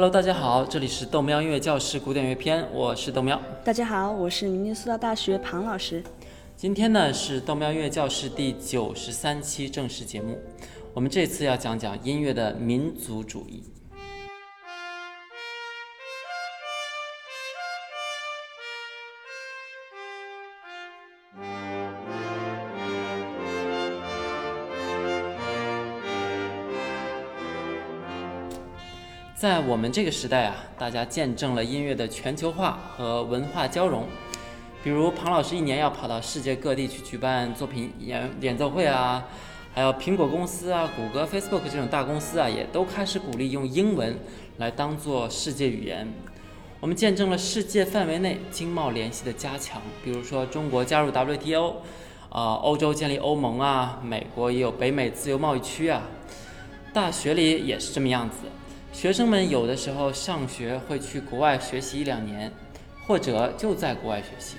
Hello，大家好，这里是豆喵音乐教室古典乐篇，我是豆喵。大家好，我是明尼苏达大学庞老师。今天呢是豆喵音乐教室第九十三期正式节目，我们这次要讲讲音乐的民族主义。在我们这个时代啊，大家见证了音乐的全球化和文化交融。比如庞老师一年要跑到世界各地去举办作品演演奏会啊，还有苹果公司啊、谷歌、Facebook 这种大公司啊，也都开始鼓励用英文来当做世界语言。我们见证了世界范围内经贸联系的加强，比如说中国加入 WTO，啊，欧洲建立欧盟啊，美国也有北美自由贸易区啊，大学里也是这么样子。学生们有的时候上学会去国外学习一两年，或者就在国外学习。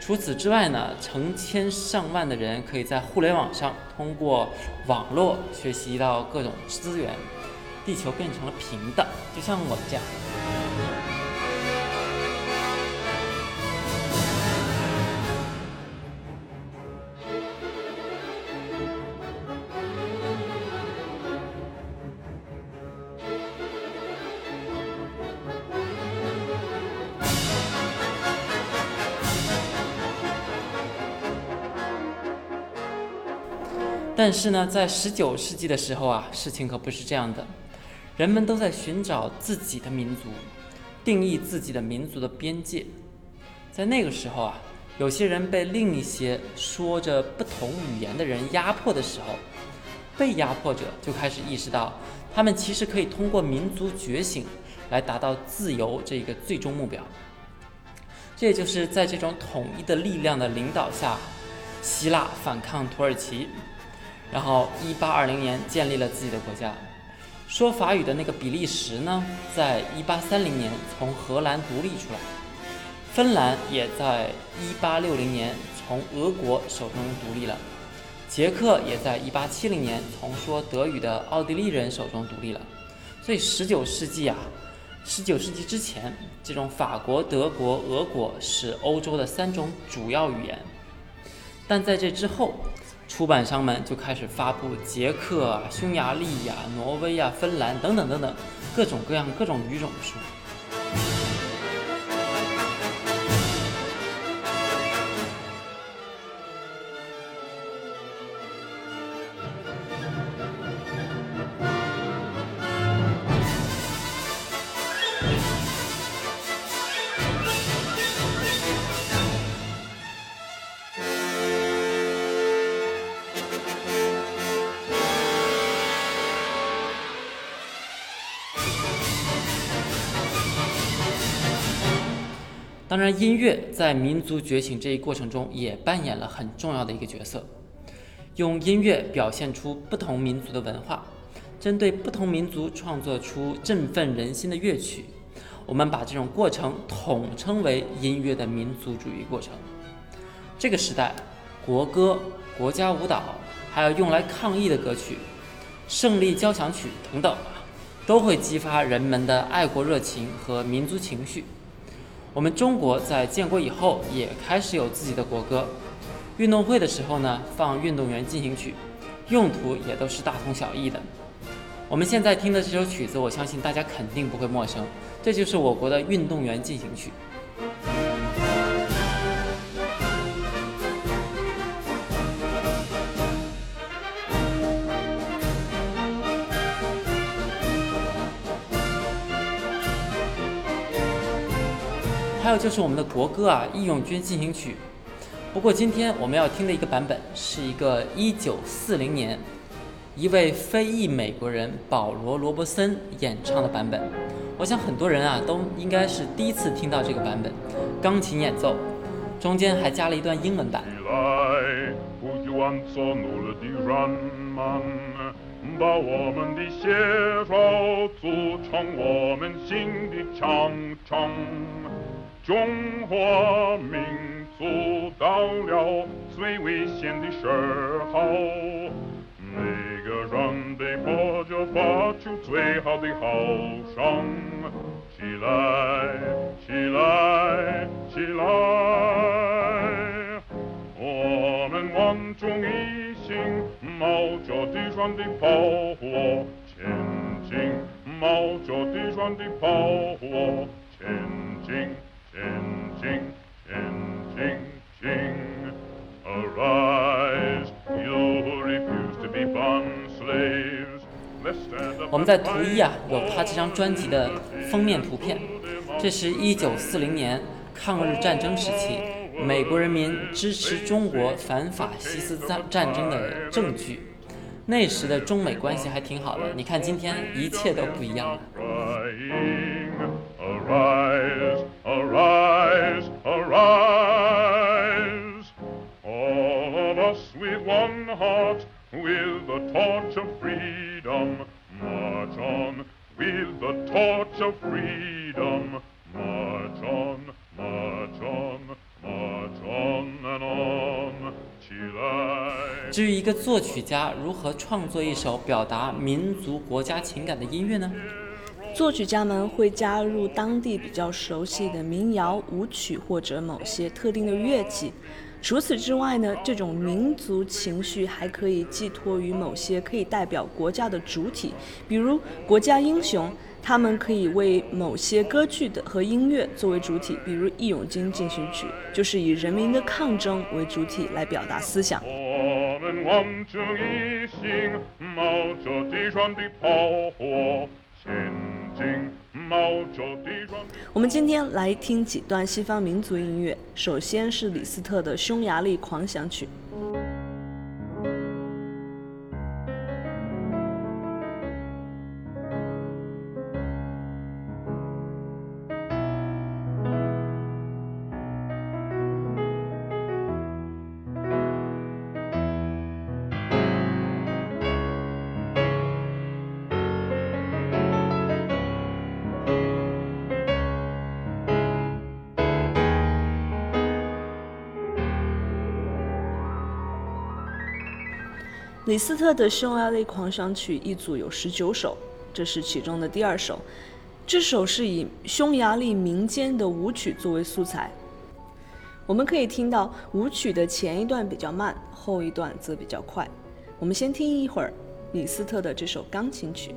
除此之外呢，成千上万的人可以在互联网上通过网络学习到各种资源，地球变成了平的，就像我这样。但是呢，在十九世纪的时候啊，事情可不是这样的。人们都在寻找自己的民族，定义自己的民族的边界。在那个时候啊，有些人被另一些说着不同语言的人压迫的时候，被压迫者就开始意识到，他们其实可以通过民族觉醒来达到自由这个最终目标。这也就是在这种统一的力量的领导下，希腊反抗土耳其。然后，一八二零年建立了自己的国家。说法语的那个比利时呢，在一八三零年从荷兰独立出来。芬兰也在一八六零年从俄国手中独立了。捷克也在一八七零年从说德语的奥地利人手中独立了。所以，十九世纪啊，十九世纪之前，这种法国、德国、俄国是欧洲的三种主要语言。但在这之后，出版商们就开始发布捷克啊、匈牙利呀、挪威呀、芬兰等等等等各种各样各种语种的书。当然，音乐在民族觉醒这一过程中也扮演了很重要的一个角色。用音乐表现出不同民族的文化，针对不同民族创作出振奋人心的乐曲，我们把这种过程统称为音乐的民族主义过程。这个时代，国歌、国家舞蹈，还有用来抗议的歌曲、胜利交响曲等等，都会激发人们的爱国热情和民族情绪。我们中国在建国以后也开始有自己的国歌，运动会的时候呢放运动员进行曲，用途也都是大同小异的。我们现在听的这首曲子，我相信大家肯定不会陌生，这就是我国的运动员进行曲。还有就是我们的国歌啊，《义勇军进行曲》。不过今天我们要听的一个版本，是一个1940年一位非裔美国人保罗·罗伯森演唱的版本。我想很多人啊，都应该是第一次听到这个版本，钢琴演奏，中间还加了一段英文版。把我们的血肉组成我们新的长城。中华民族到了最危险的时候，每个人得把这发出最好的好声，起来，起来，起来！我们万众一心，冒着敌人的炮火前进，冒着敌人的炮火前进，前进，前进，进！Arise, you refuse to be bond slaves. Let's stand up 我们在图一啊有他这张专辑的封面图片，这是一九四零年抗日战争时期美国人民支持中国反法西斯战战争的证据。那时的中美关系还挺好的，你看今天一切都不一样了。With one heart, with the torch of freedom, march on, with the torch of freedom, march on, march on, march on and on. 起来。至于一个作曲家如何创作一首表达民族国家情感的音乐呢？作曲家们会加入当地比较熟悉的民谣、舞曲或者某些特定的乐器。除此之外呢，这种民族情绪还可以寄托于某些可以代表国家的主体，比如国家英雄。他们可以为某些歌剧的和音乐作为主体，比如《义勇军进行曲》，就是以人民的抗争为主体来表达思想。我们万众一心，冒着地上的炮火前，我们今天来听几段西方民族音乐，首先是李斯特的《匈牙利狂想曲》。李斯特的《匈牙利狂想曲》一组有十九首，这是其中的第二首。这首是以匈牙利民间的舞曲作为素材。我们可以听到舞曲的前一段比较慢，后一段则比较快。我们先听一会儿李斯特的这首钢琴曲。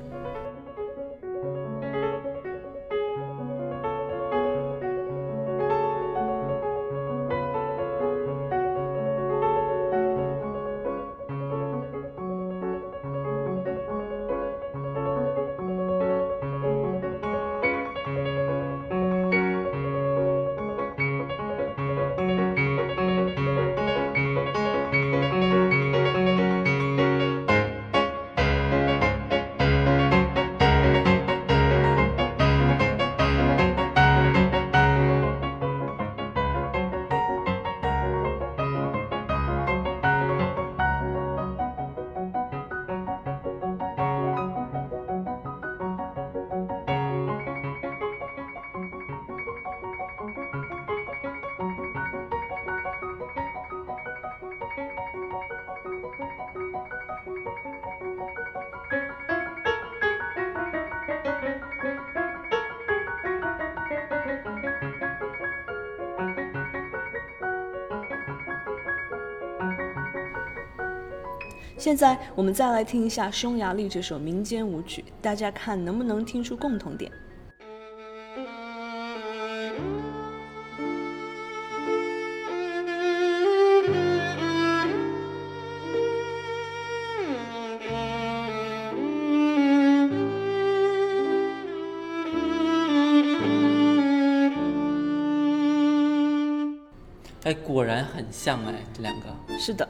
现在我们再来听一下匈牙利这首民间舞曲，大家看能不能听出共同点？哎，果然很像哎，这两个。是的，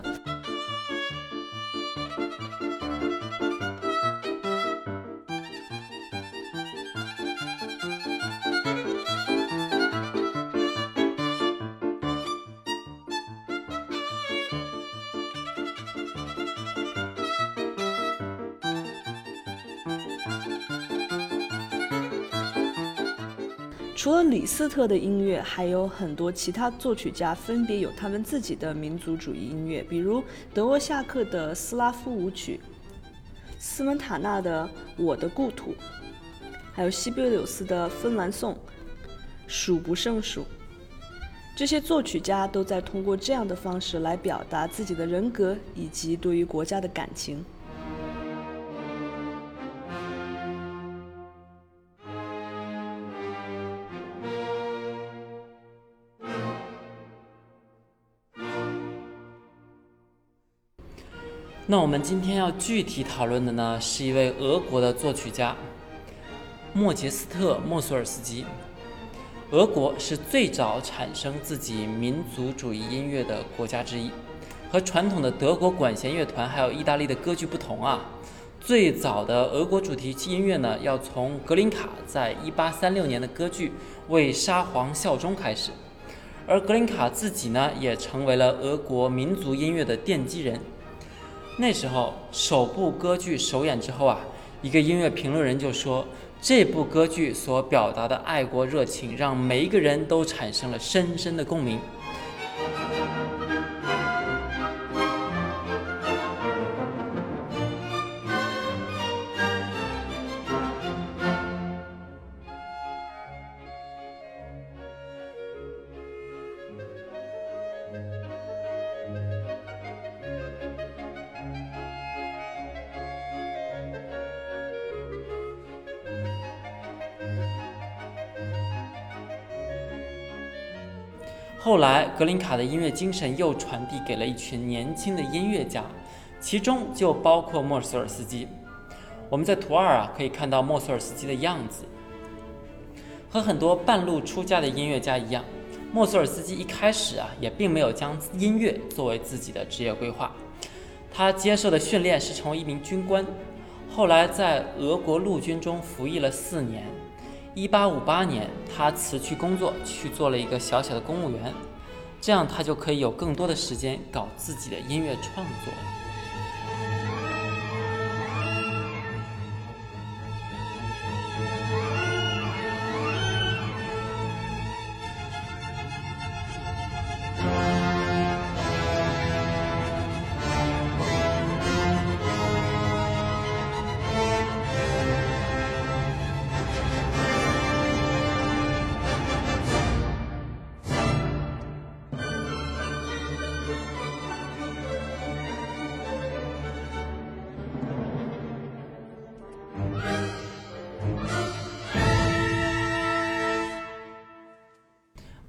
李斯特的音乐，还有很多其他作曲家分别有他们自己的民族主义音乐，比如德沃夏克的斯拉夫舞曲、斯文塔纳的《我的故土》，还有西贝柳斯的《芬兰颂》，数不胜数。这些作曲家都在通过这样的方式来表达自己的人格以及对于国家的感情。那我们今天要具体讨论的呢，是一位俄国的作曲家莫杰斯特·莫索尔斯基。俄国是最早产生自己民族主义音乐的国家之一，和传统的德国管弦乐团还有意大利的歌剧不同啊。最早的俄国主题音乐呢，要从格林卡在1836年的歌剧《为沙皇效忠》开始，而格林卡自己呢，也成为了俄国民族音乐的奠基人。那时候，首部歌剧首演之后啊，一个音乐评论人就说，这部歌剧所表达的爱国热情，让每一个人都产生了深深的共鸣。后来，格林卡的音乐精神又传递给了一群年轻的音乐家，其中就包括莫索尔斯基。我们在图二啊可以看到莫索尔斯基的样子。和很多半路出家的音乐家一样，莫索尔斯基一开始啊也并没有将音乐作为自己的职业规划。他接受的训练是成为一名军官，后来在俄国陆军中服役了四年。一八五八年，他辞去工作，去做了一个小小的公务员，这样他就可以有更多的时间搞自己的音乐创作。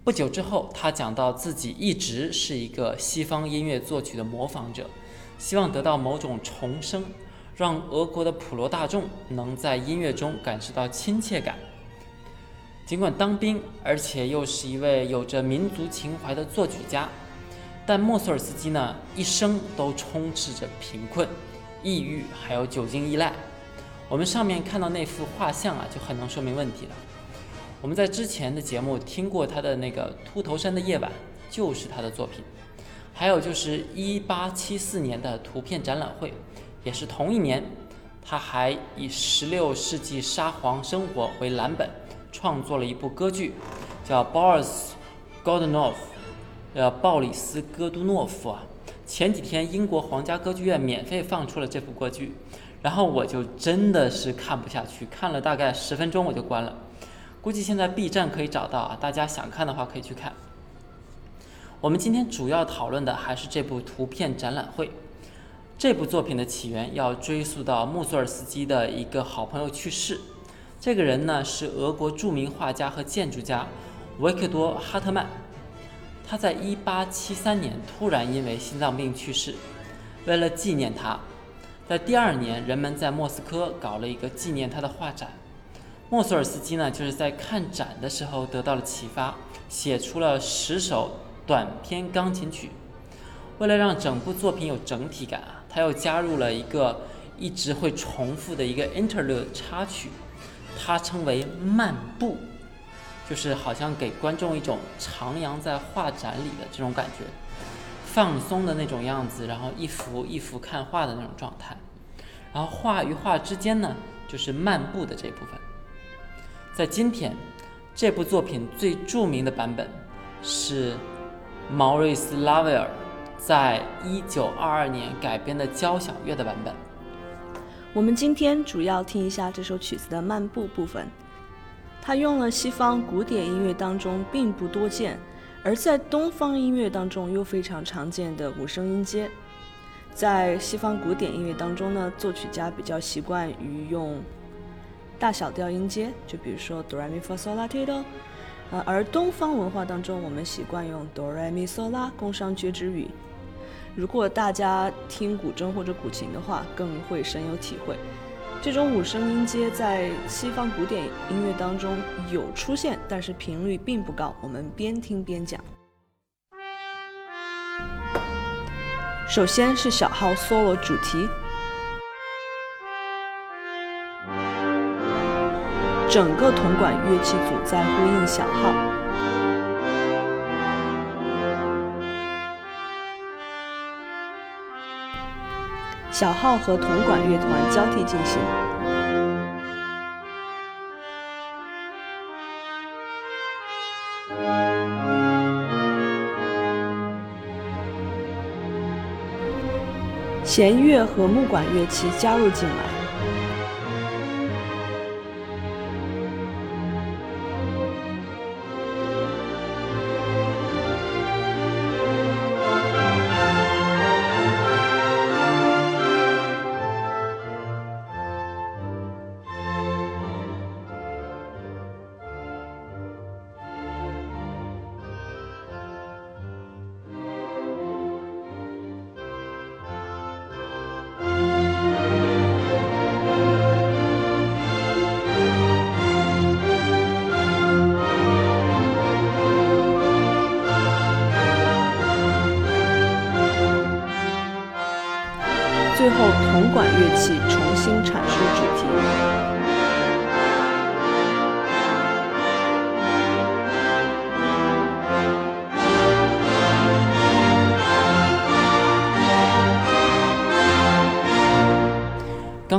不久之后，他讲到自己一直是一个西方音乐作曲的模仿者，希望得到某种重生，让俄国的普罗大众能在音乐中感受到亲切感。尽管当兵，而且又是一位有着民族情怀的作曲家，但莫索尔斯基呢，一生都充斥着贫困、抑郁，还有酒精依赖。我们上面看到那幅画像啊，就很能说明问题了。我们在之前的节目听过他的那个《秃头山的夜晚》，就是他的作品。还有就是1874年的图片展览会，也是同一年，他还以16世纪沙皇生活为蓝本，创作了一部歌剧，叫《Boris g o d n o v》，呃，鲍里斯·戈杜诺夫啊。前几天英国皇家歌剧院免费放出了这部歌剧，然后我就真的是看不下去，看了大概十分钟我就关了。估计现在 B 站可以找到啊，大家想看的话可以去看。我们今天主要讨论的还是这部图片展览会。这部作品的起源要追溯到穆索尔斯基的一个好朋友去世。这个人呢是俄国著名画家和建筑家维克多·哈特曼。他在1873年突然因为心脏病去世。为了纪念他，在第二年，人们在莫斯科搞了一个纪念他的画展。莫索尔斯基呢，就是在看展的时候得到了启发，写出了十首短篇钢琴曲。为了让整部作品有整体感啊，他又加入了一个一直会重复的一个 interlude 插曲，他称为漫步，就是好像给观众一种徜徉在画展里的这种感觉，放松的那种样子，然后一幅一幅看画的那种状态。然后画与画之间呢，就是漫步的这部分。在今天，这部作品最著名的版本是毛瑞斯·拉威尔在一九二二年改编的交响乐的版本。我们今天主要听一下这首曲子的慢步部分，它用了西方古典音乐当中并不多见，而在东方音乐当中又非常常见的五声音阶。在西方古典音乐当中呢，作曲家比较习惯于用大小调音阶，就比如说哆来咪发嗦拉提哆。呃，而东方文化当中，我们习惯用哆来咪嗦拉宫商角徵羽。如果大家听古筝或者古琴的话，更会深有体会。这种五声音阶在西方古典音乐当中有出现，但是频率并不高。我们边听边讲。首先是小号 solo 主题，整个铜管乐器组在呼应小号。小号和铜管乐团交替进行，弦乐和木管乐器加入进来。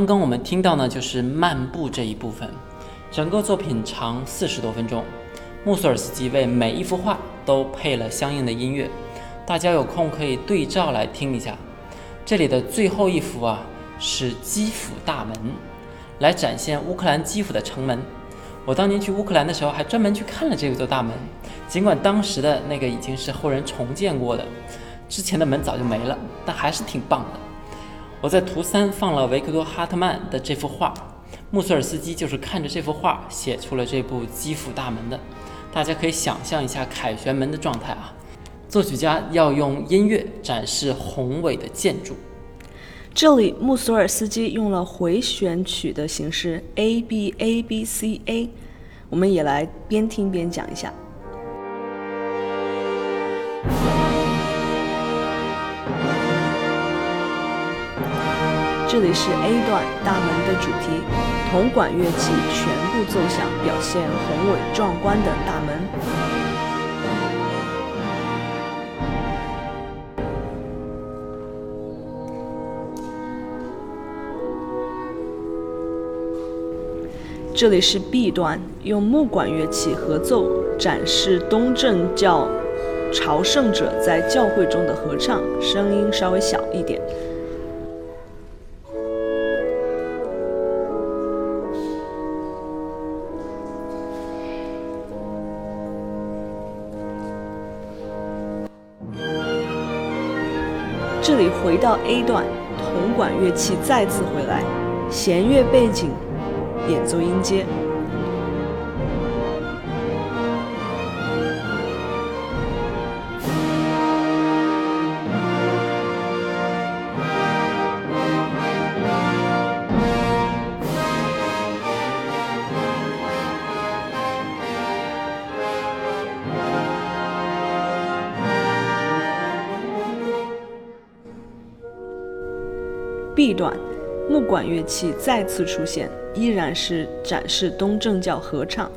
刚我们听到呢，就是漫步这一部分。整个作品长四十多分钟，穆索尔斯基为每一幅画都配了相应的音乐，大家有空可以对照来听一下。这里的最后一幅啊，是基辅大门，来展现乌克兰基辅的城门。我当年去乌克兰的时候，还专门去看了这座大门。尽管当时的那个已经是后人重建过的，之前的门早就没了，但还是挺棒的。我在图三放了维克多·哈特曼的这幅画，穆索尔斯基就是看着这幅画写出了这部基辅大门的。大家可以想象一下凯旋门的状态啊。作曲家要用音乐展示宏伟的建筑。这里穆索尔斯基用了回旋曲的形式，A B A B C A，我们也来边听边讲一下。这里是 A 段大门的主题，铜管乐器全部奏响，表现宏伟壮观的大门。这里是 B 段，用木管乐器合奏展示东正教朝圣者在教会中的合唱，声音稍微小一点。到 A 段，铜管乐器再次回来，弦乐背景。演奏音阶。B 段，木管乐器再次出现。依然是展示东正教合唱。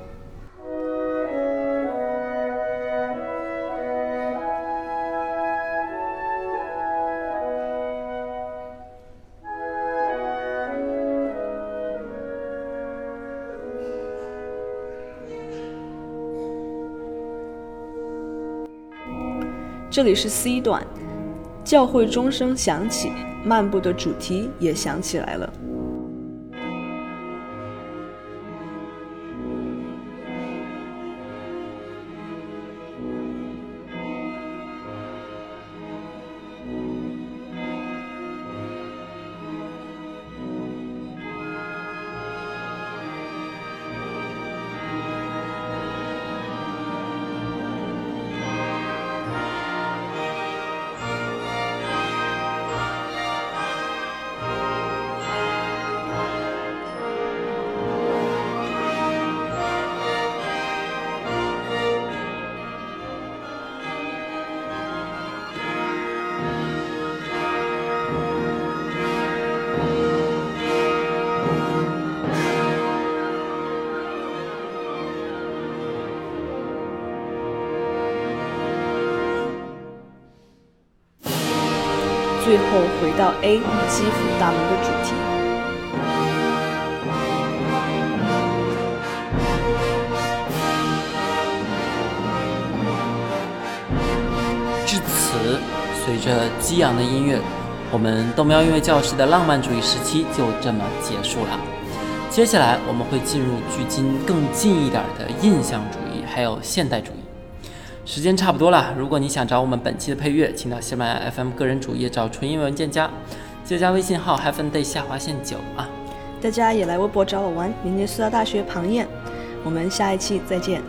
这里是 C 段，教会钟声响起，漫步的主题也响起来了。最后回到 A 基辅大门的主题。至此，随着激昂的音乐，我们豆苗音乐教室的浪漫主义时期就这么结束了。接下来我们会进入距今更近一点的印象主义，还有现代主义。时间差不多了，如果你想找我们本期的配乐，请到喜马拉雅 FM 个人主页找纯音文件夹，记得加微信号 heavenday 下划线九啊。大家也来微博找我玩，明年四大大学庞燕，我们下一期再见。